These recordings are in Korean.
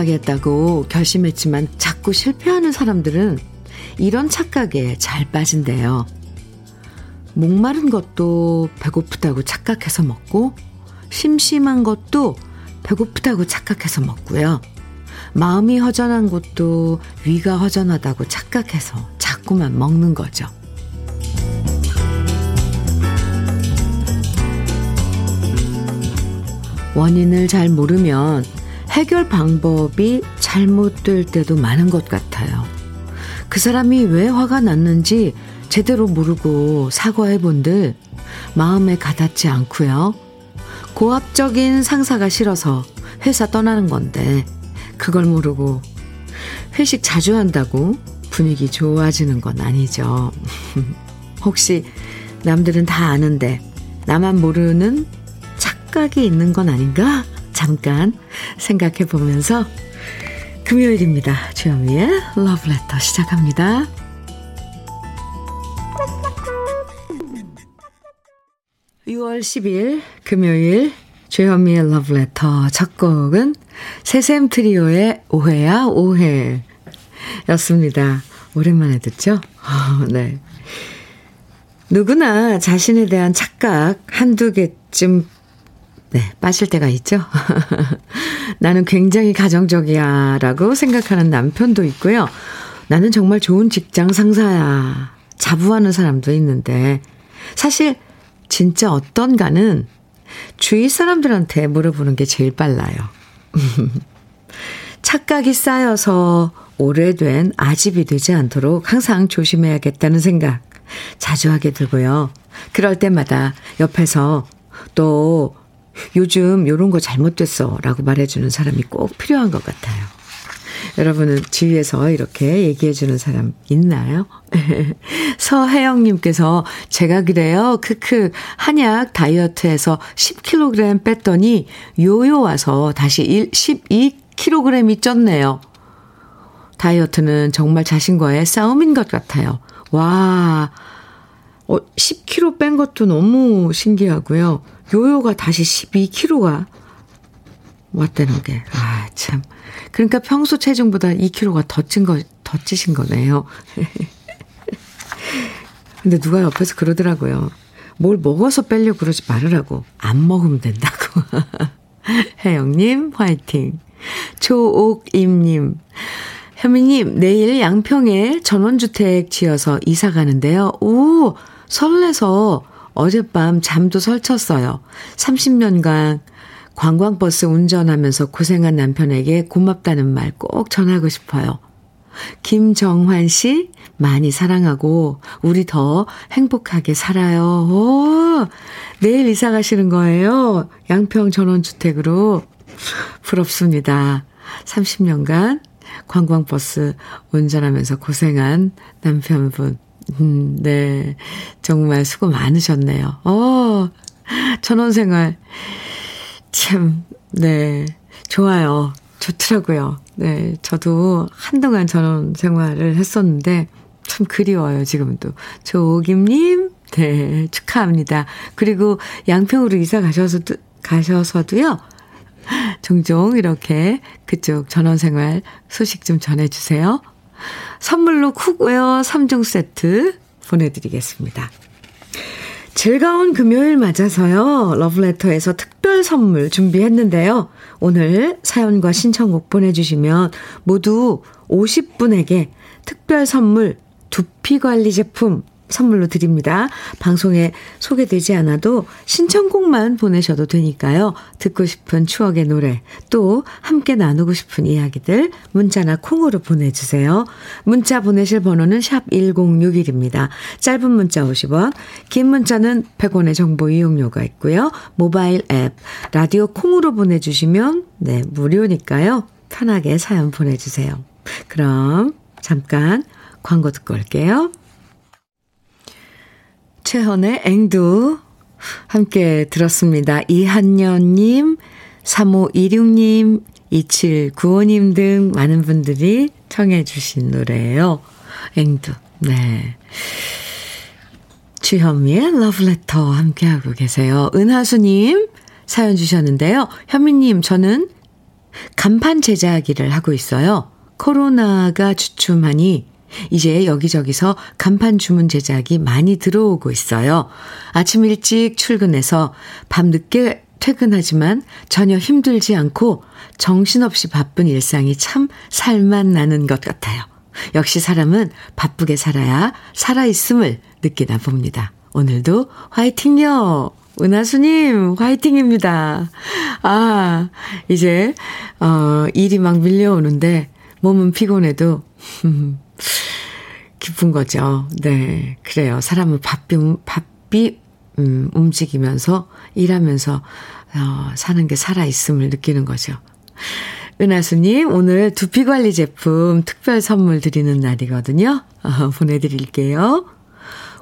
하겠다고 결심했지만 자꾸 실패하는 사람들은 이런 착각에 잘 빠진대요. 목마른 것도 배고프다고 착각해서 먹고, 심심한 것도 배고프다고 착각해서 먹고요. 마음이 허전한 것도 위가 허전하다고 착각해서 자꾸만 먹는 거죠. 원인을 잘 모르면 해결 방법이 잘못될 때도 많은 것 같아요. 그 사람이 왜 화가 났는지 제대로 모르고 사과해 본들 마음에 가닿지 않고요. 고압적인 상사가 싫어서 회사 떠나는 건데 그걸 모르고 회식 자주 한다고 분위기 좋아지는 건 아니죠. 혹시 남들은 다 아는데 나만 모르는 착각이 있는 건 아닌가? 잠깐 생각해 보면서 금요일입니다. 주현미의 러브레터 시작합니다. 6월 10일 금요일 주현미의 러브레터 첫 곡은 새샘 트리오의 오해야 오해 였습니다. 오랜만에 듣죠? 어, 네. 누구나 자신에 대한 착각 한두 개쯤 네, 빠질 때가 있죠. 나는 굉장히 가정적이야 라고 생각하는 남편도 있고요. 나는 정말 좋은 직장 상사야. 자부하는 사람도 있는데, 사실 진짜 어떤가는 주위 사람들한테 물어보는 게 제일 빨라요. 착각이 쌓여서 오래된 아집이 되지 않도록 항상 조심해야겠다는 생각 자주 하게 되고요. 그럴 때마다 옆에서 또 요즘 요런 거 잘못됐어 라고 말해주는 사람이 꼭 필요한 것 같아요. 여러분은 주위에서 이렇게 얘기해주는 사람 있나요? 서혜영님께서 제가 그래요. 크크 한약 다이어트해서 10kg 뺐더니 요요 와서 다시 1, 12kg이 쪘네요. 다이어트는 정말 자신과의 싸움인 것 같아요. 와, 어, 10kg 뺀 것도 너무 신기하고요. 요요가 다시 12kg가 왔다는 게, 아, 참. 그러니까 평소 체중보다 2kg가 더 찐 거, 더 찌신 거네요. 근데 누가 옆에서 그러더라고요. 뭘 먹어서 빼려고 그러지 말으라고. 안 먹으면 된다고. 혜영님, 화이팅. 조옥임님. 현미님, 내일 양평에 전원주택 지어서 이사 가는데요. 오, 설레서 어젯밤 잠도 설쳤어요. 30년간 관광버스 운전하면서 고생한 남편에게 고맙다는 말 꼭 전하고 싶어요. 김정환 씨, 많이 사랑하고, 우리 더 행복하게 살아요. 오, 내일 이사 가시는 거예요. 양평 전원주택으로. 부럽습니다. 30년간 관광버스 운전하면서 고생한 남편분. 음, 네. 정말 수고 많으셨네요. 어, 전원생활. 참, 네. 좋아요. 좋더라고요. 네. 저도 한동안 전원 생활을 했었는데, 참 그리워요, 지금도. 조김님, 네. 축하합니다. 그리고 양평으로 이사 가셔서도, 가셔서도요, 종종 이렇게 그쪽 전원 생활 소식 좀 전해주세요. 선물로 cookware 3종 세트 보내드리겠습니다. 즐거운 금요일 맞아서요. 러브레터에서 특별 선물 준비했는데요. 오늘 사연과 신청곡 보내주시면 모두 50분에게 특별 선물 두피 관리 제품 선물로 드립니다. 방송에 소개되지 않아도 신청곡만 보내셔도 되니까요. 듣고 싶은 추억의 노래, 또 함께 나누고 싶은 이야기들 문자나 콩으로 보내주세요. 문자 보내실 번호는 샵 1061입니다. 짧은 문자 50원, 긴 문자는 100원의 정보 이용료가 있고요. 모바일 앱, 라디오 콩으로 보내주시면 네, 무료니까요. 편하게 사연 보내주세요. 그럼 잠깐 광고 듣고 올게요. 최헌의 앵두 함께 들었습니다. 이한년님, 3526님, 2795님 등 많은 분들이 청해 주신 노래예요. 앵두. 네. 주현미의 러브레터 함께하고 계세요. 은하수님 사연 주셨는데요. 현미님, 저는 간판 제작 일을 하고 있어요. 코로나가 주춤하니 이제 여기저기서 간판 주문 제작이 많이 들어오고 있어요. 아침 일찍 출근해서 밤 늦게 퇴근하지만 전혀 힘들지 않고 정신없이 바쁜 일상이 참 살맛 나는 것 같아요. 역시 사람은 바쁘게 살아야 살아있음을 느끼나 봅니다. 오늘도 화이팅요! 은하수님, 화이팅입니다. 아, 이제, 어, 일이 막 밀려오는데, 몸은 피곤해도, 기쁜 거죠. 네. 그래요. 사람은 바삐, 바삐, 음, 움직이면서, 일하면서, 어, 사는 게 살아있음을 느끼는 거죠. 은하수님, 오늘 두피 관리 제품 특별 선물 드리는 날이거든요. 어, 보내드릴게요.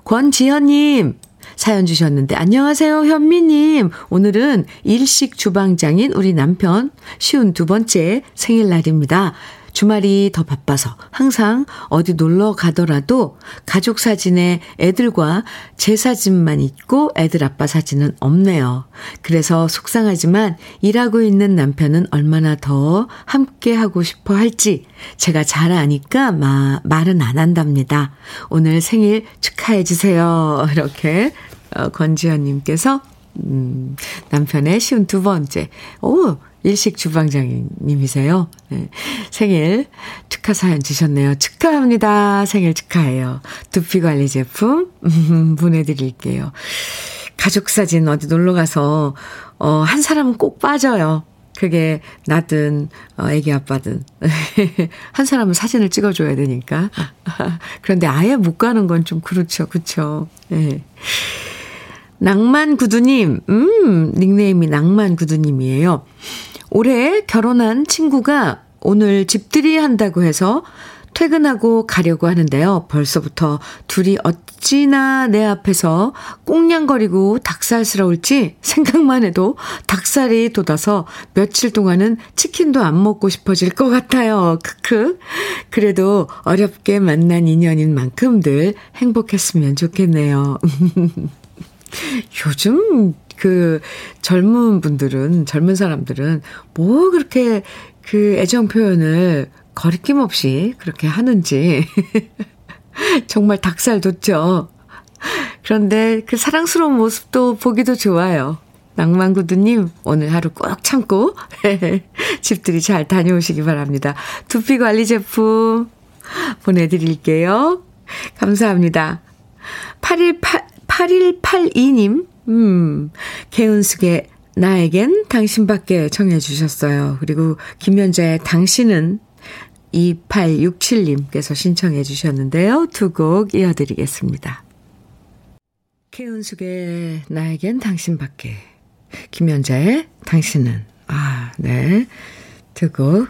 권지현님, 사연 주셨는데, 안녕하세요, 현미님. 오늘은 일식 주방장인 우리 남편 쉬운 두 번째 생일날입니다. 주말이 더 바빠서 항상 어디 놀러 가더라도 가족 사진에 애들과 제 사진만 있고 애들 아빠 사진은 없네요. 그래서 속상하지만 일하고 있는 남편은 얼마나 더 함께 하고 싶어 할지 제가 잘 아니까 마, 말은 안 한답니다. 오늘 생일 축하해 주세요. 이렇게 어, 권지현님께서 음, 남편의 쉬운 두 번째. 오, 일식 주방장님이세요. 네. 생일 축하 사연 주셨네요. 축하합니다. 생일 축하해요. 두피 관리 제품 음, 보내드릴게요. 가족 사진 어디 놀러 가서 어, 한 사람은 꼭 빠져요. 그게 나든 어, 애기 아빠든 한 사람은 사진을 찍어줘야 되니까. 그런데 아예 못 가는 건 좀 그렇죠, 그렇죠. 네. 낭만 구두님, 음, 닉네임이 낭만 구두님이에요. 올해 결혼한 친구가 오늘 집들이 한다고 해서 퇴근하고 가려고 하는데요. 벌써부터 둘이 어찌나 내 앞에서 꽁냥거리고 닭살스러울지 생각만 해도 닭살이 돋아서 며칠 동안은 치킨도 안 먹고 싶어질 것 같아요. 크크. 그래도 어렵게 만난 인연인 만큼 늘 행복했으면 좋겠네요. 요즘 그 젊은 분들은, 젊은 사람들은 뭐 그렇게 그 애정 표현을 거리낌 없이 그렇게 하는지. 정말 닭살 돋죠. 그런데 그 사랑스러운 모습도 보기도 좋아요. 낭만구두님, 오늘 하루 꼭 참고 집들이 잘 다녀오시기 바랍니다. 두피 관리 제품 보내드릴게요. 감사합니다. 818, 8182님, 음, 개은숙의 나에겐 당신밖에 청해 주셨어요. 그리고 김현자의 당신은 2867님께서 신청해 주셨는데요. 두 곡 이어드리겠습니다. 개은숙의 나에겐 당신밖에 김현자의 당신은 아, 네. 두 곡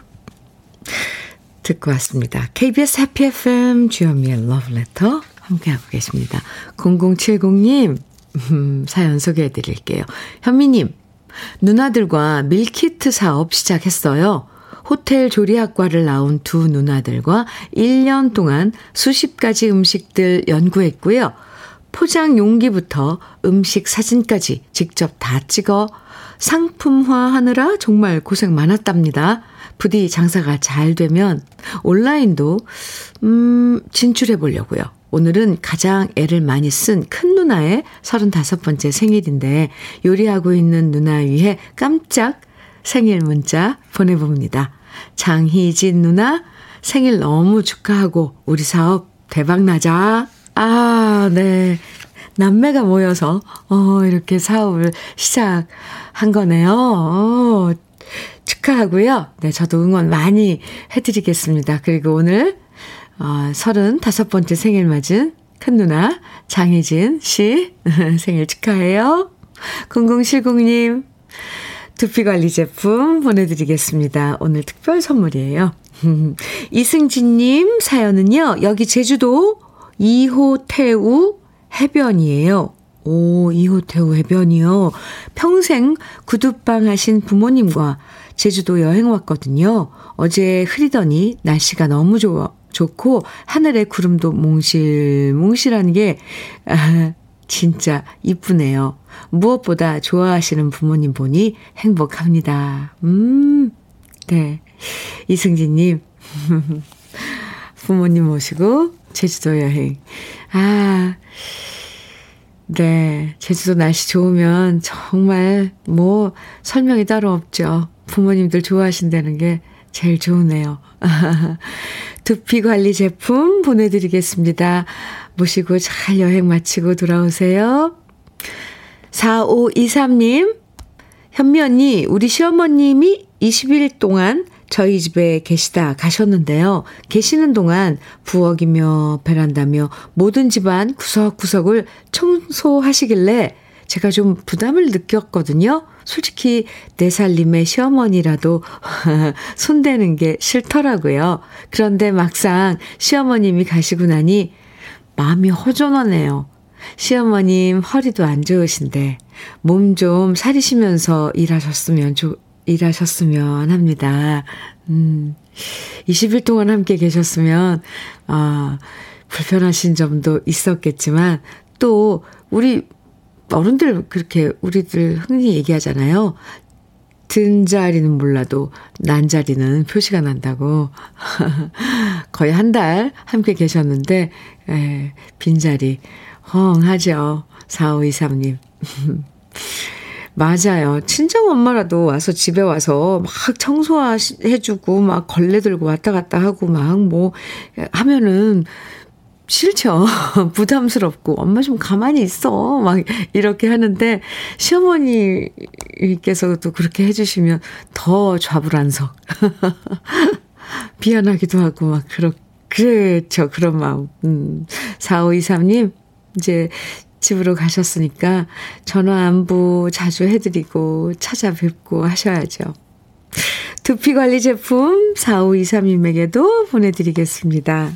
듣고 왔습니다. KBS 해피 FM 주현미의 러브레터 함께하고 계십니다. 0070님, 음, 사연 소개해 드릴게요. 현미님, 누나들과 밀키트 사업 시작했어요. 호텔 조리학과를 나온 두 누나들과 1년 동안 수십 가지 음식들 연구했고요. 포장 용기부터 음식 사진까지 직접 다 찍어 상품화 하느라 정말 고생 많았답니다. 부디 장사가 잘 되면 온라인도, 음, 진출해 보려고요. 오늘은 가장 애를 많이 쓴 큰 누나의 35번째 생일인데 요리하고 있는 누나 위해 깜짝 생일 문자 보내봅니다. 장희진 누나 생일 너무 축하하고 우리 사업 대박 나자. 아, 네. 남매가 모여서 어 이렇게 사업을 시작한 거네요. 어, 축하하고요. 네, 저도 응원 많이 해드리겠습니다. 그리고 오늘 어, 35번째 생일 맞은 큰 누나 장혜진 씨 생일 축하해요. 0070님 두피관리 제품 보내드리겠습니다. 오늘 특별 선물이에요. 이승진님 사연은요. 여기 제주도 이호태우 해변이에요. 오, 이호태우 해변이요. 평생 구두방 하신 부모님과 제주도 여행 왔거든요. 어제 흐리더니 날씨가 너무 좋아, 좋고 하늘에 구름도 몽실몽실한 게 아, 진짜 이쁘네요. 무엇보다 좋아하시는 부모님 보니 행복합니다. 음, 네. 이승진님, 부모님 모시고 제주도 여행. 아, 네. 제주도 날씨 좋으면 정말 뭐 설명이 따로 없죠. 부모님들 좋아하신다는 게 제일 좋으네요. 두피 관리 제품 보내드리겠습니다. 모시고 잘 여행 마치고 돌아오세요. 4523님, 현미 언니, 우리 시어머님이 20일 동안 저희 집에 계시다 가셨는데요. 계시는 동안 부엌이며 베란다며 모든 집안 구석구석을 청소하시길래 제가 좀 부담을 느꼈거든요. 솔직히 내 살림의 시어머니라도 손대는 게 싫더라고요. 그런데 막상 시어머님이 가시고 나니 마음이 허전하네요. 시어머님 허리도 안 좋으신데 몸 좀 사리시면서 일하셨으면 좋, 일하셨으면 합니다. 음, 20일 동안 함께 계셨으면, 아, 불편하신 점도 있었겠지만, 또, 우리 어른들 그렇게 우리들 흔히 얘기하잖아요. 든 자리는 몰라도 난 자리는 표시가 난다고. 거의 한 달 함께 계셨는데, 에, 빈자리, 헝 하죠. 4523님. 맞아요. 친정 엄마라도 와서 집에 와서 막 청소해주고 막 걸레 들고 왔다 갔다 하고 막 뭐 하면은 싫죠. 부담스럽고 엄마 좀 가만히 있어. 막 이렇게 하는데 시어머니께서도 그렇게 해주시면 더 좌불안석. 미안하기도 하고 막 그렇 그렇죠. 그런 마음. 음. 4523님 이제 집으로 가셨으니까 전화 안부 자주 해드리고 찾아뵙고 하셔야죠. 두피 관리 제품 4523님에게도 보내드리겠습니다.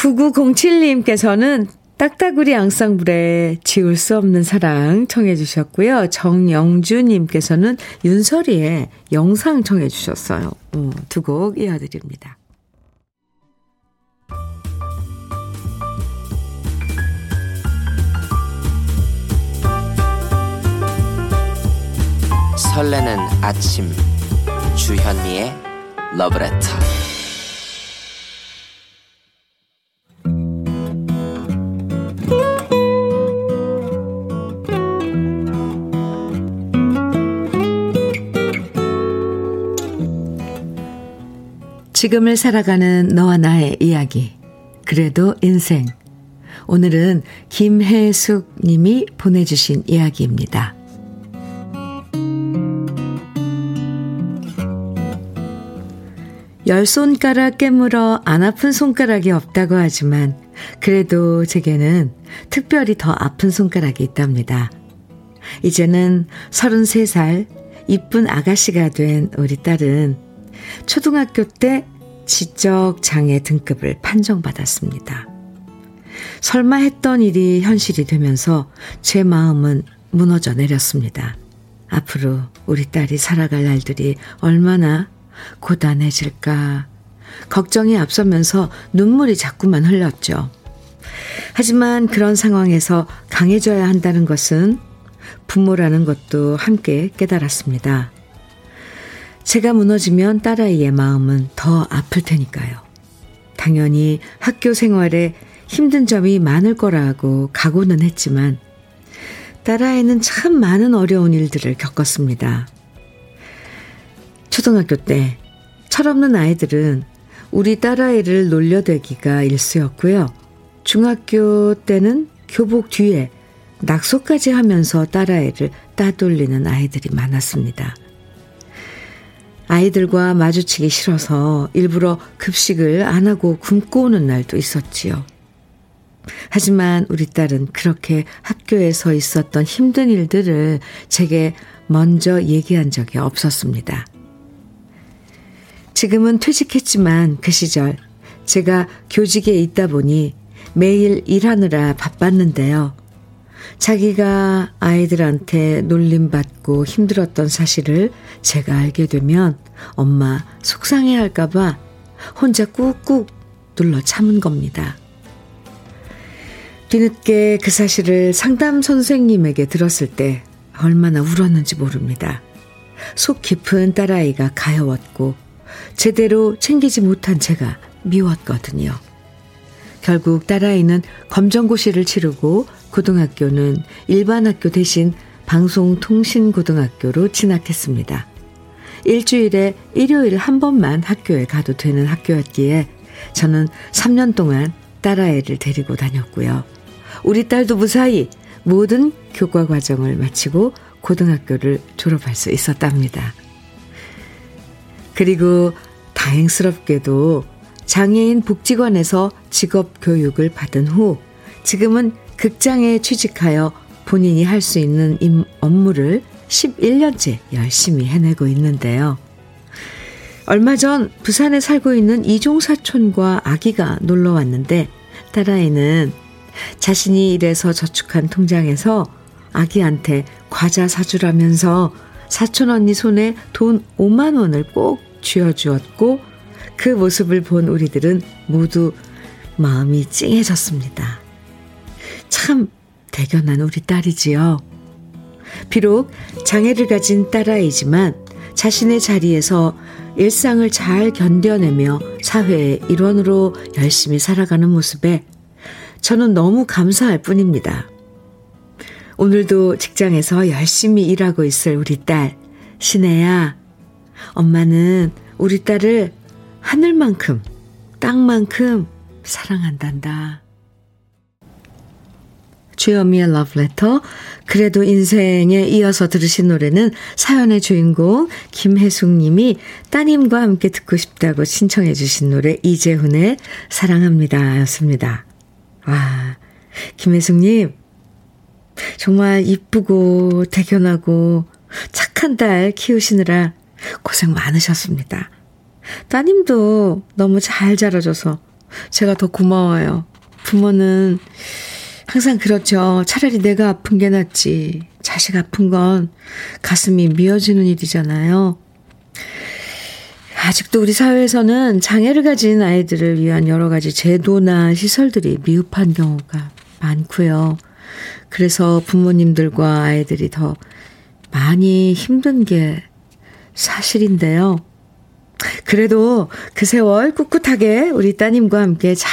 9907님께서는 딱따구리 앙상블에 지울 수 없는 사랑 청해 주셨고요. 정영주님께서는 윤설이의 영상 청해 주셨어요. 음, 두곡 이어드립니다. 설레는 아침 주현미의 러브레터 지금을 살아가는 너와 나의 이야기 그래도 인생 오늘은 김혜숙 님이 보내주신 이야기입니다. 열 손가락 깨물어 안 아픈 손가락이 없다고 하지만 그래도 제게는 특별히 더 아픈 손가락이 있답니다. 이제는 33살 이쁜 아가씨가 된 우리 딸은 초등학교 때 지적 장애 등급을 판정받았습니다. 설마 했던 일이 현실이 되면서 제 마음은 무너져 내렸습니다. 앞으로 우리 딸이 살아갈 날들이 얼마나 고단해질까. 걱정이 앞서면서 눈물이 자꾸만 흘렀죠. 하지만 그런 상황에서 강해져야 한다는 것은 부모라는 것도 함께 깨달았습니다. 제가 무너지면 딸아이의 마음은 더 아플 테니까요. 당연히 학교 생활에 힘든 점이 많을 거라고 각오는 했지만 딸아이는 참 많은 어려운 일들을 겪었습니다. 초등학교 때 철없는 아이들은 우리 딸아이를 놀려대기가 일쑤였고요. 중학교 때는 교복 뒤에 낙서까지 하면서 딸아이를 따돌리는 아이들이 많았습니다. 아이들과 마주치기 싫어서 일부러 급식을 안 하고 굶고 오는 날도 있었지요. 하지만 우리 딸은 그렇게 학교에서 있었던 힘든 일들을 제게 먼저 얘기한 적이 없었습니다. 지금은 퇴직했지만 그 시절 제가 교직에 있다 보니 매일 일하느라 바빴는데요. 자기가 아이들한테 놀림받고 힘들었던 사실을 제가 알게 되면 엄마 속상해 할까봐 혼자 꾹꾹 눌러 참은 겁니다. 뒤늦게 그 사실을 상담 선생님에게 들었을 때 얼마나 울었는지 모릅니다. 속 깊은 딸아이가 가여웠고 제대로 챙기지 못한 제가 미웠거든요. 결국 딸아이는 검정고시를 치르고 고등학교는 일반 학교 대신 방송통신고등학교로 진학했습니다. 일주일에 일요일 한 번만 학교에 가도 되는 학교였기에 저는 3년 동안 딸아이를 데리고 다녔고요. 우리 딸도 무사히 모든 교과 과정을 마치고 고등학교를 졸업할 수 있었답니다. 그리고 다행스럽게도 장애인 복지관에서 직업 교육을 받은 후 지금은 극장에 취직하여 본인이 할 수 있는 업무를 11년째 열심히 해내고 있는데요. 얼마 전 부산에 살고 있는 이종사촌과 아기가 놀러 왔는데 딸아이는 자신이 일해서 저축한 통장에서 아기한테 과자 사주라면서 사촌 언니 손에 돈 5만 원을 꼭 쥐어주었고 그 모습을 본 우리들은 모두 마음이 찡해졌습니다. 참 대견한 우리 딸이지요. 비록 장애를 가진 딸아이지만 자신의 자리에서 일상을 잘 견뎌내며 사회의 일원으로 열심히 살아가는 모습에 저는 너무 감사할 뿐입니다. 오늘도 직장에서 열심히 일하고 있을 우리 딸, 신혜야. 엄마는 우리 딸을 하늘만큼, 땅만큼 사랑한단다. 주현미의 러브레터. 그래도 인생에 이어서 들으신 노래는 사연의 주인공 김혜숙 님이 따님과 함께 듣고 싶다고 신청해 주신 노래 이재훈의 사랑합니다 였습니다. 와, 김혜숙 님. 정말 이쁘고 대견하고 착한 딸 키우시느라 고생 많으셨습니다. 따님도 너무 잘 자라줘서 제가 더 고마워요. 부모는 항상 그렇죠. 차라리 내가 아픈 게 낫지. 자식 아픈 건 가슴이 미어지는 일이잖아요. 아직도 우리 사회에서는 장애를 가진 아이들을 위한 여러 가지 제도나 시설들이 미흡한 경우가 많고요. 그래서 부모님들과 아이들이 더 많이 힘든 게 사실인데요. 그래도 그 세월 꿋꿋하게 우리 따님과 함께 잘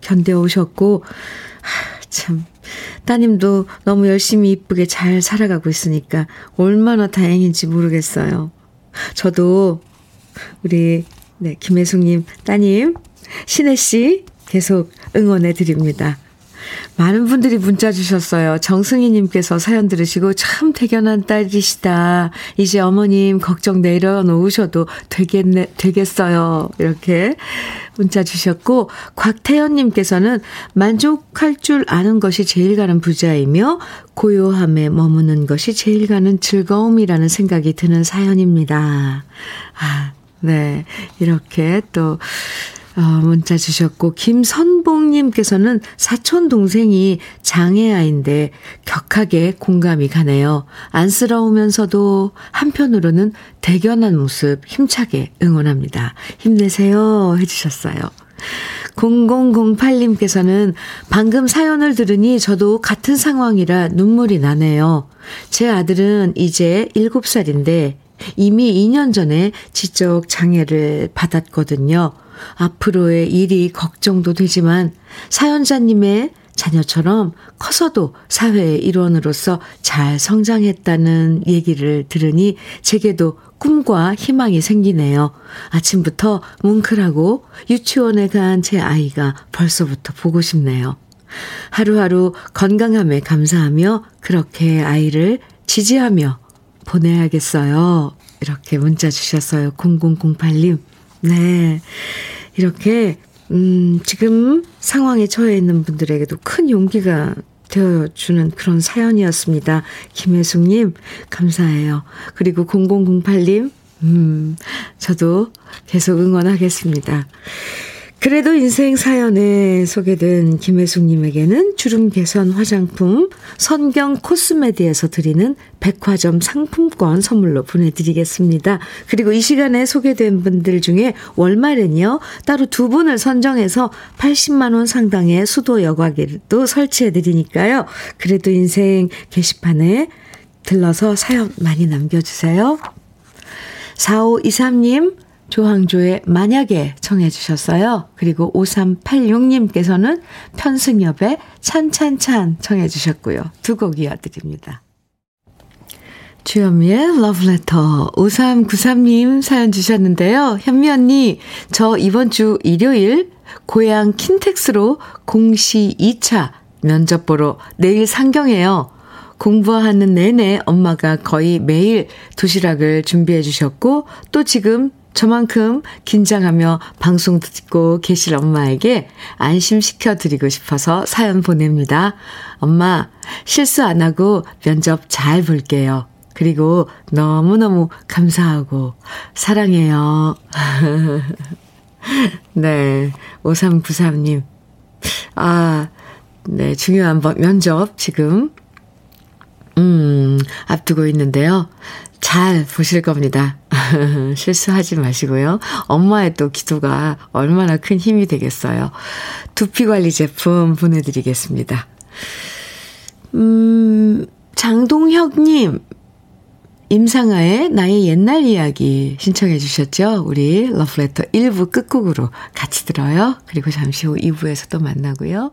견뎌오셨고, 참, 따님도 너무 열심히 이쁘게 잘 살아가고 있으니까 얼마나 다행인지 모르겠어요. 저도 우리, 네, 김혜숙님 따님, 신혜씨 계속 응원해 드립니다. 많은 분들이 문자 주셨어요. 정승희님께서 사연 들으시고 참 대견한 딸이시다. 이제 어머님 걱정 내려놓으셔도 되겠네, 되겠어요. 이렇게 문자 주셨고, 곽태연님께서는 만족할 줄 아는 것이 제일 가는 부자이며 고요함에 머무는 것이 제일 가는 즐거움이라는 생각이 드는 사연입니다. 아, 네. 이렇게 또, 어, 문자 주셨고, 김선봉님께서는 사촌 동생이 장애아인데 격하게 공감이 가네요. 안쓰러우면서도 한편으로는 대견한 모습 힘차게 응원합니다. 힘내세요. 해주셨어요. 0008님께서는 방금 사연을 들으니 저도 같은 상황이라 눈물이 나네요. 제 아들은 이제 7살인데 이미 2년 전에 지적 장애를 받았거든요. 앞으로의 일이 걱정도 되지만 사연자님의 자녀처럼 커서도 사회의 일원으로서 잘 성장했다는 얘기를 들으니 제게도 꿈과 희망이 생기네요. 아침부터 뭉클하고 유치원에 간 제 아이가 벌써부터 보고 싶네요. 하루하루 건강함에 감사하며 그렇게 아이를 지지하며 보내야겠어요. 이렇게 문자 주셨어요. 0008님. 네. 이렇게, 음, 지금 상황에 처해 있는 분들에게도 큰 용기가 되어주는 그런 사연이었습니다. 김혜숙님, 감사해요. 그리고 0008님, 음, 저도 계속 응원하겠습니다. 그래도 인생 사연에 소개된 김혜숙님에게는 주름 개선 화장품 선경 코스메디에서 드리는 백화점 상품권 선물로 보내드리겠습니다. 그리고 이 시간에 소개된 분들 중에 월말엔요, 따로 두 분을 선정해서 80만원 상당의 수도 여과기도 설치해드리니까요. 그래도 인생 게시판에 들러서 사연 많이 남겨주세요. 4523님, 조항조의 만약에 청해 주셨어요. 그리고 5386님께서는 편승엽의 찬찬찬 청해 주셨고요. 두 곡 이어드립니다. 주현미의 러브레터 5393님 사연 주셨는데요. 현미 언니, 저 이번 주 일요일 고향 킨텍스로 공시 2차 면접 보러 내일 상경해요. 공부하는 내내 엄마가 거의 매일 도시락을 준비해 주셨고 또 지금 저만큼 긴장하며 방송 듣고 계실 엄마에게 안심시켜 드리고 싶어서 사연 보냅니다. 엄마, 실수 안 하고 면접 잘 볼게요. 그리고 너무너무 감사하고 사랑해요. 네, 5393님. 아, 네, 중요한 면접 지금, 음, 앞두고 있는데요. 잘 보실 겁니다. 실수하지 마시고요. 엄마의 또 기도가 얼마나 큰 힘이 되겠어요. 두피 관리 제품 보내드리겠습니다. 음, 장동혁님, 임상아의 나의 옛날 이야기 신청해 주셨죠? 우리 러브레터 1부 끝곡으로 같이 들어요. 그리고 잠시 후 2부에서 또 만나고요.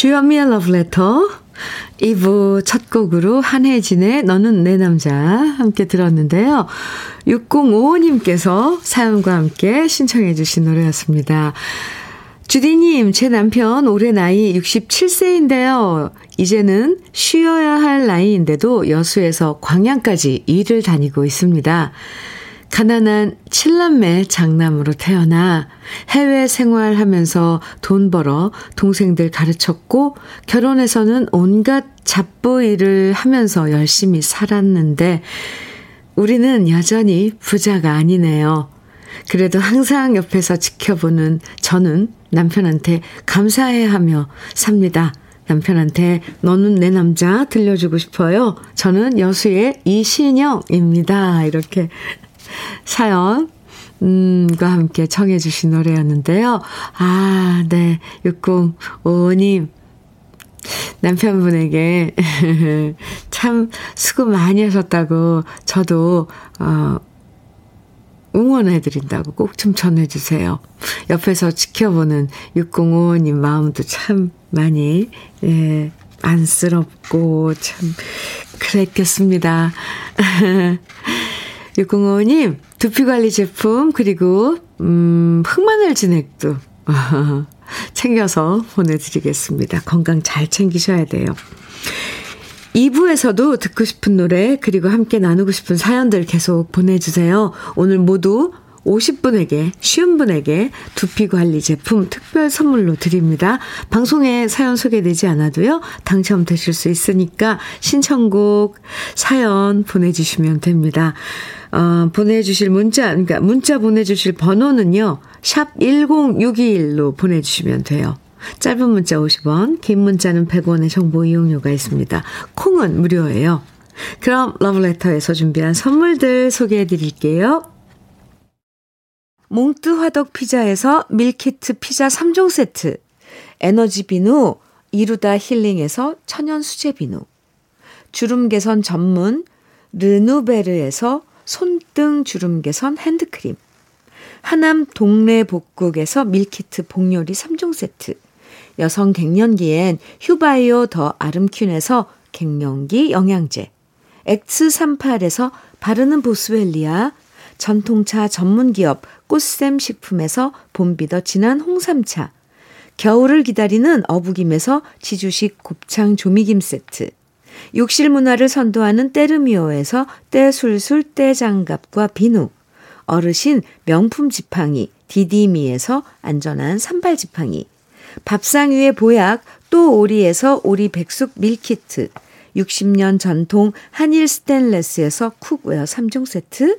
주현미의 Letter 2부 첫 곡으로 한혜진의 너는 내 남자 함께 들었는데요. 6055님께서 사연과 함께 신청해 주신 노래였습니다. 주디님, 제 남편 올해 나이 67세인데요. 이제는 쉬어야 할 나이인데도 여수에서 광양까지 일을 다니고 있습니다. 가난한 칠남매 장남으로 태어나 해외 생활하면서 돈 벌어 동생들 가르쳤고 결혼해서는 온갖 잡부 일을 하면서 열심히 살았는데 우리는 여전히 부자가 아니네요. 그래도 항상 옆에서 지켜보는 저는 남편한테 감사해 하며 삽니다. 남편한테 너는 내 남자 들려주고 싶어요. 저는 여수의 이신영입니다. 이렇게 사연, 음과 함께 청해주신 노래였는데요. 아, 네. 6055님. 남편분에게 참 수고 많이 하셨다고 저도, 어, 응원해드린다고 꼭 좀 전해주세요. 옆에서 지켜보는 6055님 마음도 참 많이, 예, 안쓰럽고 참 그랬겠습니다. 6055님, 두피 관리 제품, 그리고, 음, 흑마늘 진액도 챙겨서 보내드리겠습니다. 건강 잘 챙기셔야 돼요. 2부에서도 듣고 싶은 노래, 그리고 함께 나누고 싶은 사연들 계속 보내주세요. 오늘 모두 50분에게, 쉬운 분에게 두피 관리 제품 특별 선물로 드립니다. 방송에 사연 소개되지 않아도요, 당첨되실 수 있으니까 신청곡, 사연 보내주시면 됩니다. 어, 보내주실 문자, 그러니까 문자 보내주실 번호는요, 샵 1061로 보내주시면 돼요. 짧은 문자 50원, 긴 문자는 100원의 정보 이용료가 있습니다. 콩은 무료예요. 그럼 러브레터에서 준비한 선물들 소개해 드릴게요. 몽뜨 화덕 피자에서 meal kit 피자 3종 세트, 에너지 비누, 이루다 힐링에서 천연 수제 비누, 주름 개선 전문 르누베르에서 손등 주름 개선 핸드크림, 하남 동네 복국에서 meal kit 복요리 3종 세트, 여성 갱년기엔 휴바이오 더 아름퀸에서 갱년기 영양제, X38에서 바르는 보스웰리아, 전통차 전문기업 꽃샘 식품에서 봄비더 진한 홍삼차, 겨울을 기다리는 어부김에서 지주식 곱창 조미김 세트, 욕실 문화를 선도하는 때르미오에서 때술술 때장갑과 비누, 어르신 명품 지팡이 디디미에서 안전한 산발 지팡이, 밥상 위의 보약 또 오리에서 오리 백숙 밀키트, 60년 전통 한일 스텐레스에서 cookware 3종 세트,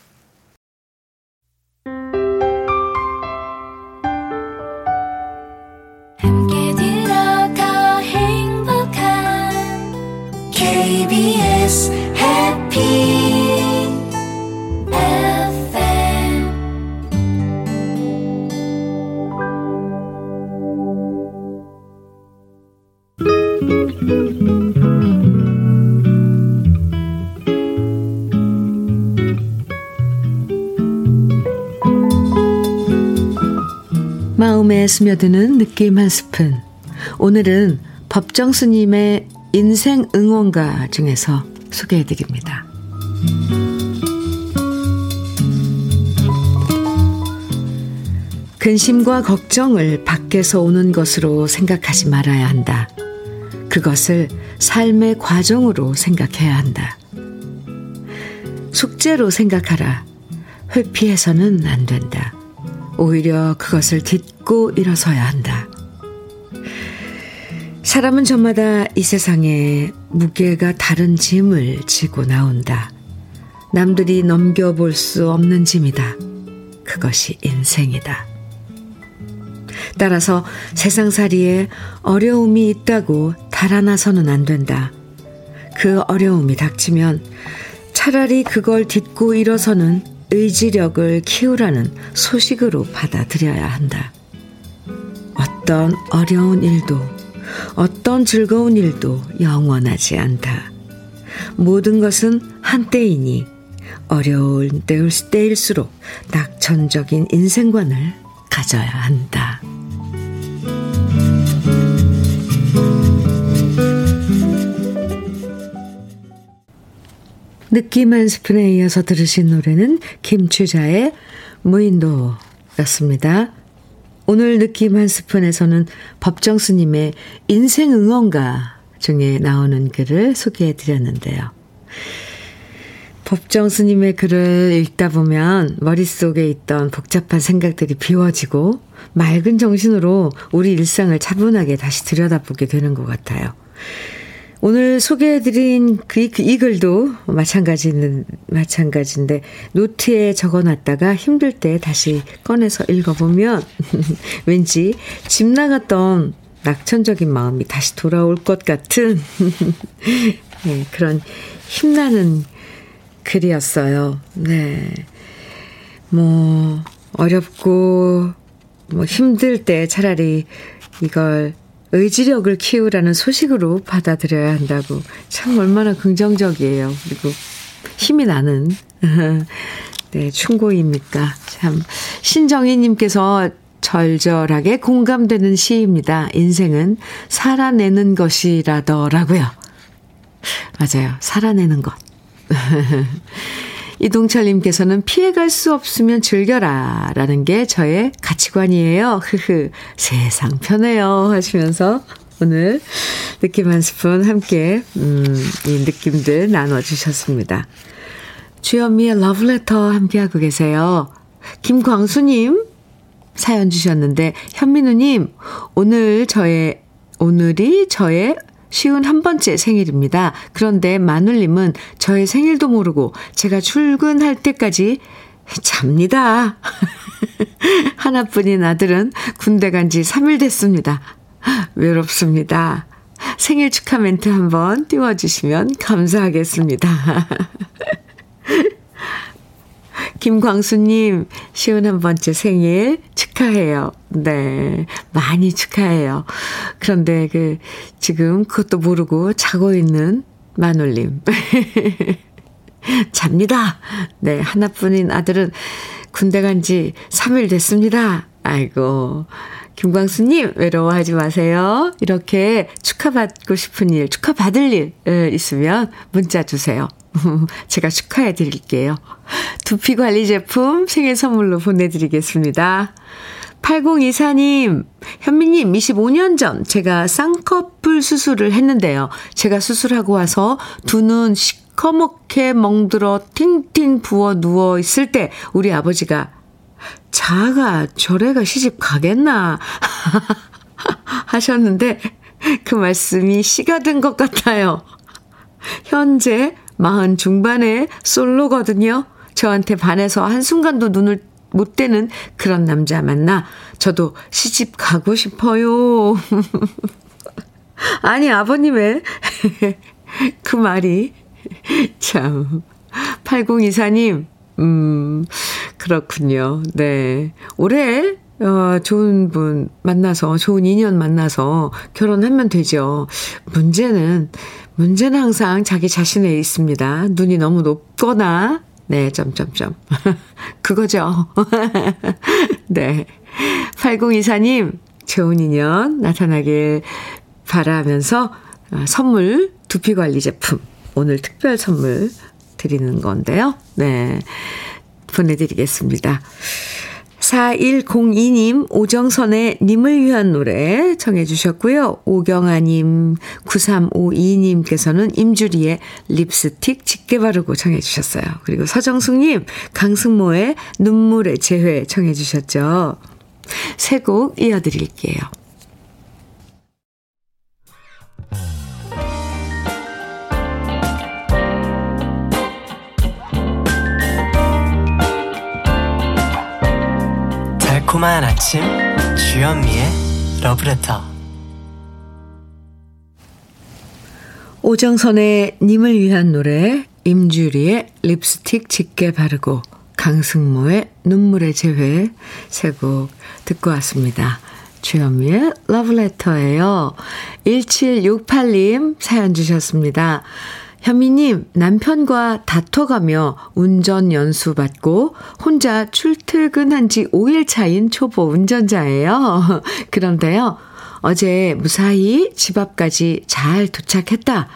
KBS 해피 마음에 스며드는 느낌 한 스푼. 오늘은 법정 스님의 인생 응원가 중에서 소개해 드립니다. 근심과 걱정을 밖에서 오는 것으로 생각하지 말아야 한다. 그것을 삶의 과정으로 생각해야 한다. 숙제로 생각하라. 회피해서는 안 된다. 오히려 그것을 딛고 일어서야 한다. 사람은 저마다 이 세상에 무게가 다른 짐을 지고 나온다. 남들이 넘겨볼 수 없는 짐이다. 그것이 인생이다. 따라서 세상살이에 어려움이 있다고 달아나서는 안 된다. 그 어려움이 닥치면 차라리 그걸 딛고 일어서는 의지력을 키우라는 소식으로 받아들여야 한다. 어떤 어려운 일도, 어떤 즐거운 일도 영원하지 않다. 모든 것은 한때이니 어려운 때일수록 낙천적인 인생관을 가져야 한다. 느낌 한 스푼에 이어서 들으신 노래는 김추자의 무인도였습니다. 오늘 느낌 한 스푼에서는 법정 스님의 인생 응원가 중에 나오는 글을 소개해 드렸는데요. 법정 스님의 글을 읽다 보면 머릿속에 있던 복잡한 생각들이 비워지고 맑은 정신으로 우리 일상을 차분하게 다시 들여다보게 되는 것 같아요. 오늘 소개해드린 그, 그, 이 글도 마찬가지는, 마찬가지인데, 노트에 적어 놨다가 힘들 때 다시 꺼내서 읽어보면, 왠지 집 나갔던 낙천적인 마음이 다시 돌아올 것 같은, 네, 그런 힘나는 글이었어요. 네. 뭐, 어렵고, 뭐 힘들 때 차라리 이걸 의지력을 키우라는 소식으로 받아들여야 한다고 참 얼마나 긍정적이에요. 그리고 힘이 나는 네, 충고입니까? 참 신정희님께서 절절하게 공감되는 시입니다. 인생은 살아내는 것이라더라고요. 맞아요. 살아내는 것. 이동철님께서는 피해갈 수 없으면 즐겨라. 라는 게 저의 가치관이에요. 흐흐. 세상 편해요. 하시면서 오늘 느낌 한 스푼 함께, 음, 이 느낌들 나눠주셨습니다. 주현미의 러브레터 함께하고 계세요. 김광수님 사연 주셨는데, 현민우님, 오늘 저의, 오늘이 저의 쉬운 한 번째 생일입니다. 그런데 마눌님은 저의 생일도 모르고 제가 출근할 때까지 잡니다. 하나뿐인 아들은 군대 간 지 3일 됐습니다. 외롭습니다. 생일 축하 멘트 한번 띄워주시면 감사하겠습니다. 김광수님, 시은 한 번째 생일 축하해요. 네. 많이 축하해요. 그런데 그, 지금 그것도 모르고 자고 있는 마눌님. 잡니다. 네. 하나뿐인 아들은 군대 간 지 3일 됐습니다. 아이고. 김광수님, 외로워하지 마세요. 이렇게 축하받고 싶은 일, 축하받을 일 있으면 문자 주세요. 제가 축하해 드릴게요. 두피 관리 제품 생일 선물로 보내드리겠습니다. 8024님, 현미님, 25년 전 제가 쌍꺼풀 수술을 했는데요. 제가 수술하고 와서 두 눈 시커멓게 멍들어 팅팅 부어 누워 있을 때 우리 아버지가 자가 저래가 시집 가겠나 하셨는데 그 말씀이 씨가 된 것 같아요. 현재 마흔 중반에 솔로거든요. 저한테 반해서 한순간도 눈을 못 떼는 그런 남자 만나 저도 시집 가고 싶어요. 아니, 아버님의 그 말이 참. 8024님, 음, 그렇군요. 네. 올해, 어, 좋은 분 만나서, 좋은 인연 만나서 결혼하면 되죠. 문제는, 문제는 항상 자기 자신에 있습니다. 눈이 너무 높거나, 네, 점점점. 그거죠. 네. 8024님, 좋은 인연 나타나길 바라면서 어, 선물 두피 관리 제품 오늘 특별 선물 드리는 건데요. 네. 보내드리겠습니다. 4102님, 오정선의 님을 위한 노래 청해 주셨고요. 오경아님, 9352님께서는 임주리의 립스틱 짙게 바르고 청해 주셨어요. 그리고 서정숙님, 강승모의 눈물의 재회 청해 주셨죠. 세 곡 이어드릴게요. 달콤한 아침 주현미의 러브레터 오정선의 님을 위한 노래 임주리의 립스틱 짙게 바르고 강승모의 눈물의 재회 세 곡 듣고 왔습니다. 주현미의 러브레터예요. 1768님 사연 주셨습니다. 현미님, 남편과 다퉈가며 운전 연수 받고 혼자 출퇴근한 지 5일 차인 초보 운전자예요. 그런데요, 어제 무사히 집 앞까지 잘 도착했다.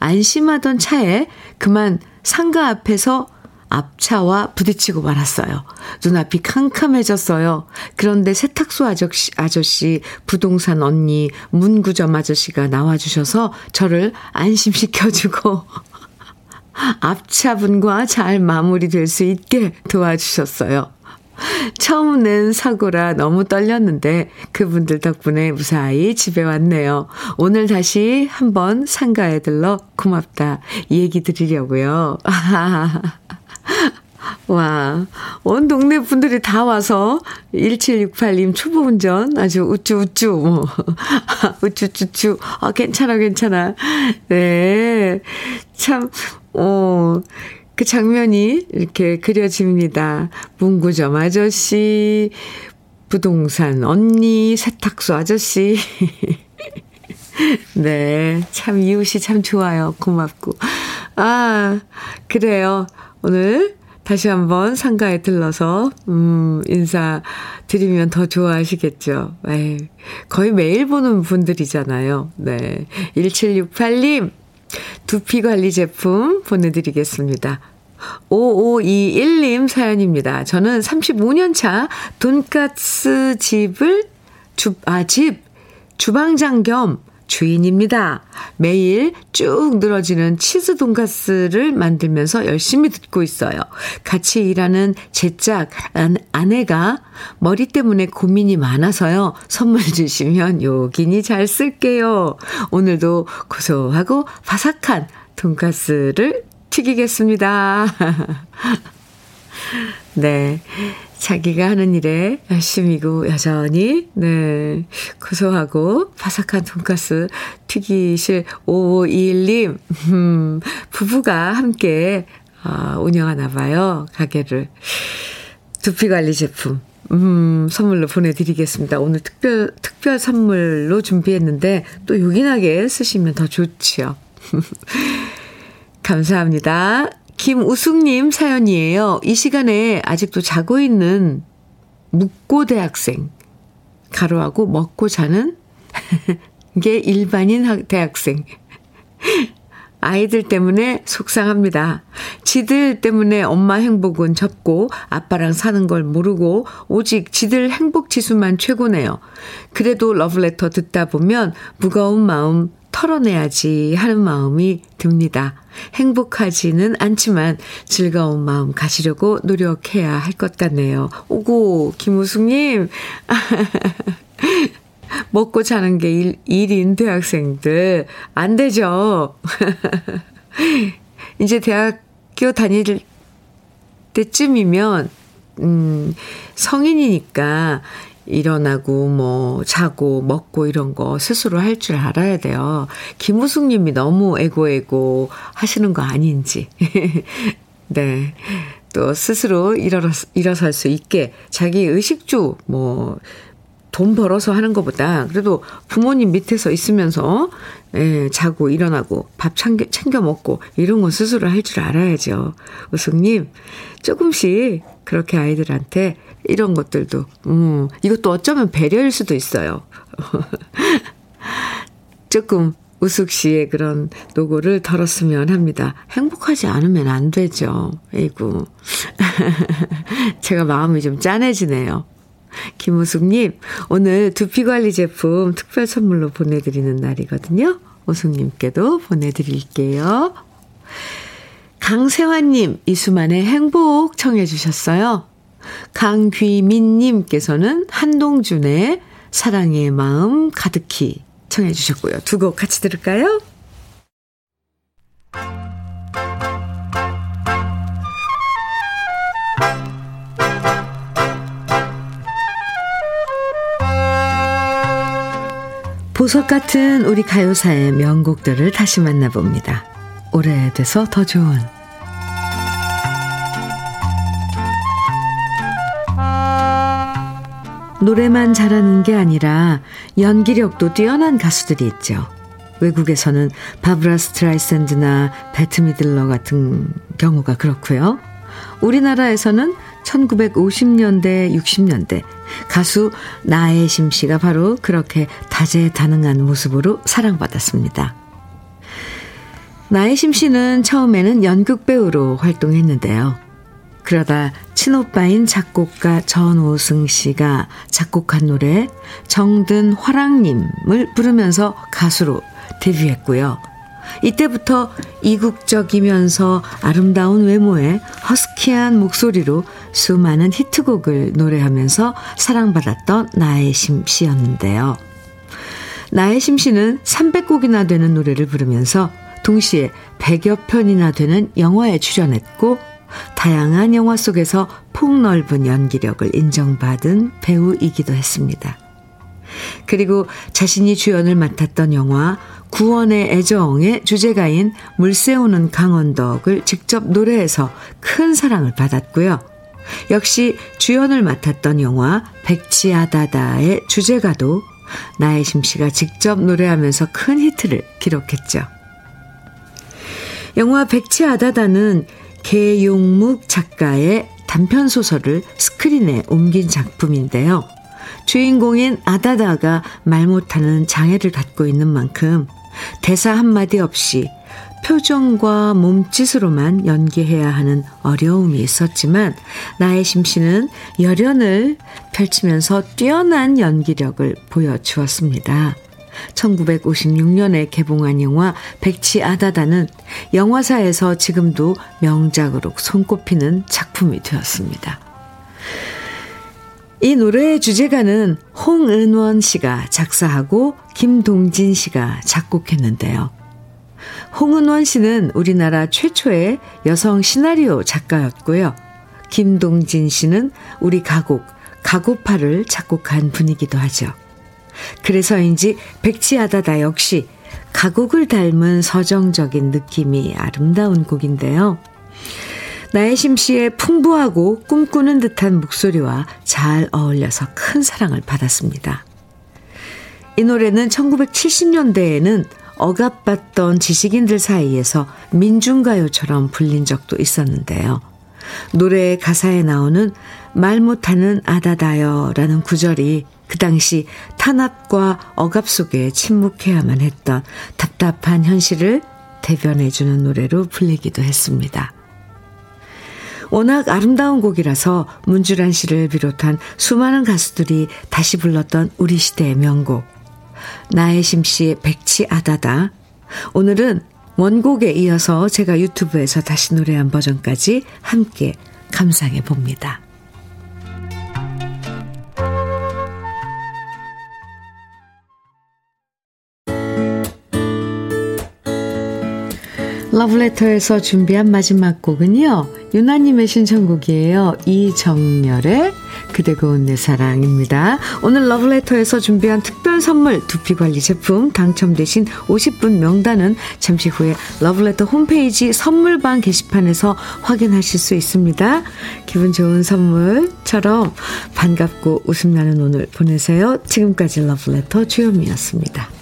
안심하던 차에 그만 상가 앞에서 앞차와 부딪히고 말았어요. 눈앞이 캄캄해졌어요. 그런데 세탁소 아저씨, 아저씨, 부동산 언니, 문구점 아저씨가 나와주셔서 저를 안심시켜주고 앞차분과 잘 마무리될 수 있게 도와주셨어요. 처음 낸 사고라 너무 떨렸는데 그분들 덕분에 무사히 집에 왔네요. 오늘 다시 한번 상가에 들러 고맙다 얘기 드리려고요. 와, 온 동네 분들이 다 와서 1768님 초보 운전 아주 우쭈우쭈, 뭐, 우쭈쭈쭈, 아, 괜찮아, 괜찮아. 네. 참, 어, 그 장면이 이렇게 그려집니다. 문구점 아저씨, 부동산 언니, 세탁소 아저씨. 네. 참, 이웃이 참 좋아요. 고맙고. 아, 그래요. 오늘 다시 한번 상가에 들러서, 음, 인사 드리면 더 좋아하시겠죠. 에이, 거의 매일 보는 분들이잖아요. 네. 1768님, 두피 관리 제품 보내드리겠습니다. 5521님 사연입니다. 저는 35년 차 돈가스 집을, 주, 아, 집, 주방장 겸 주인입니다. 매일 쭉 늘어지는 치즈 돈가스를 만들면서 열심히 듣고 있어요. 같이 일하는 제짝 아내가 머리 때문에 고민이 많아서요. 선물 주시면 요긴히 잘 쓸게요. 오늘도 고소하고 바삭한 돈가스를 튀기겠습니다. 네. 자기가 하는 일에 열심히고 여전히, 네. 고소하고 바삭한 돈가스 튀기실 5521님, 음, 부부가 함께, 어, 운영하나 봐요. 가게를. 두피 관리 제품. 음, 선물로 보내드리겠습니다. 오늘 특별, 특별 선물로 준비했는데 또 요긴하게 쓰시면 더 좋지요. 감사합니다. 김우숙님 사연이에요. 이 시간에 아직도 자고 있는 묵고 대학생. 가로하고 먹고 자는 게 일반인 대학생. 아이들 때문에 속상합니다. 지들 때문에 엄마 행복은 접고 아빠랑 사는 걸 모르고 오직 지들 행복 지수만 최고네요. 그래도 러브레터 듣다 보면 무거운 마음 털어내야지 하는 마음이 듭니다. 행복하지는 않지만 즐거운 마음 가지려고 노력해야 할 것 같네요. 오고, 김우숙님. 먹고 자는 게 일, 일인 대학생들. 안 되죠. 이제 대학교 다닐 때쯤이면, 음, 성인이니까 일어나고 뭐 자고 먹고 이런 거 스스로 할 줄 알아야 돼요. 김우숙 님이 너무 애고애고 하시는 거 아닌지. 네. 또 스스로 일어서, 일어설 수 있게 자기 의식주 뭐 돈 벌어서 하는 것보다 그래도 부모님 밑에서 있으면서 예, 자고 일어나고 밥 챙겨, 챙겨 먹고 이런 건 스스로 할 줄 알아야죠. 우승님 조금씩 그렇게 아이들한테 이런 것들도 음 이것도 어쩌면 배려일 수도 있어요. 조금 우숙 씨의 그런 노고를 덜었으면 합니다. 행복하지 않으면 안 되죠. 에이구. 제가 마음이 좀 짠해지네요. 김우숙님, 오늘 두피 관리 제품 특별 선물로 보내드리는 날이거든요. 우숙님께도 보내드릴게요. 강세환님, 이수만의 행복 청해주셨어요. 강귀민님께서는 한동준의 사랑의 마음 가득히 청해 주셨고요. 두 곡 같이 들을까요? 보석 같은 우리 가요사의 명곡들을 다시 만나봅니다. 오래돼서 더 좋은 노래만 잘하는 게 아니라 연기력도 뛰어난 가수들이 있죠. 외국에서는 바브라 스트라이샌드나 배트 미들러 같은 경우가 그렇고요. 우리나라에서는 1950년대, 60년대 가수 나혜심 씨가 바로 그렇게 다재다능한 모습으로 사랑받았습니다. 나혜심 씨는 처음에는 연극 배우로 활동했는데요. 그러다 친오빠인 작곡가 전오승 씨가 작곡한 노래 정든 화랑님을 부르면서 가수로 데뷔했고요. 이때부터 이국적이면서 아름다운 외모에 허스키한 목소리로 수많은 히트곡을 노래하면서 사랑받았던 나혜심 씨였는데요. 나혜심 씨는 300곡이나 되는 노래를 부르면서 동시에 100여 편이나 되는 영화에 출연했고 다양한 영화 속에서 폭넓은 연기력을 인정받은 배우이기도 했습니다. 그리고 자신이 주연을 맡았던 영화 구원의 애정의 주제가인 물새우는 강원덕을 직접 노래해서 큰 사랑을 받았고요. 역시 주연을 맡았던 영화 백지아다다의 주제가도 나혜심 씨가 직접 노래하면서 큰 히트를 기록했죠. 영화 백지아다다는 개용묵 작가의 단편 소설을 스크린에 옮긴 작품인데요. 주인공인 아다다가 말 못하는 장애를 갖고 있는 만큼 대사 한마디 없이 표정과 몸짓으로만 연기해야 하는 어려움이 있었지만 나의 심 씨는 열연을 펼치면서 뛰어난 연기력을 보여주었습니다. 1956년에 개봉한 영화 백치 아다다는 영화사에서 지금도 명작으로 손꼽히는 작품이 되었습니다. 이 노래의 주제가는 홍은원 씨가 작사하고 김동진 씨가 작곡했는데요. 홍은원 씨는 우리나라 최초의 여성 시나리오 작가였고요. 김동진 씨는 우리 가곡, 가고파를 작곡한 분이기도 하죠. 그래서인지 백지아다다 역시 가곡을 닮은 서정적인 느낌이 아름다운 곡인데요. 나혜심 씨의 풍부하고 꿈꾸는 듯한 목소리와 잘 어울려서 큰 사랑을 받았습니다. 이 노래는 1970년대에는 억압받던 지식인들 사이에서 민중가요처럼 불린 적도 있었는데요. 노래의 가사에 나오는 말 못하는 아다다요 라는 구절이 그 당시 탄압과 억압 속에 침묵해야만 했던 답답한 현실을 대변해주는 노래로 불리기도 했습니다. 워낙 아름다운 곡이라서 문주란 씨를 비롯한 수많은 가수들이 다시 불렀던 우리 시대의 명곡. 나혜심 씨의 백치 아다다. 오늘은 원곡에 이어서 제가 유튜브에서 다시 노래한 버전까지 함께 감상해 봅니다. 러브레터에서 준비한 마지막 곡은요. 유나님의 신청곡이에요. 이정열의 그대 고운 내 사랑입니다. 오늘 러브레터에서 준비한 특별 선물 두피관리 제품 당첨되신 50분 명단은 잠시 후에 러브레터 홈페이지 선물방 게시판에서 확인하실 수 있습니다. 기분 좋은 선물처럼 반갑고 웃음나는 오늘 보내세요. 지금까지 러브레터 주현미였습니다.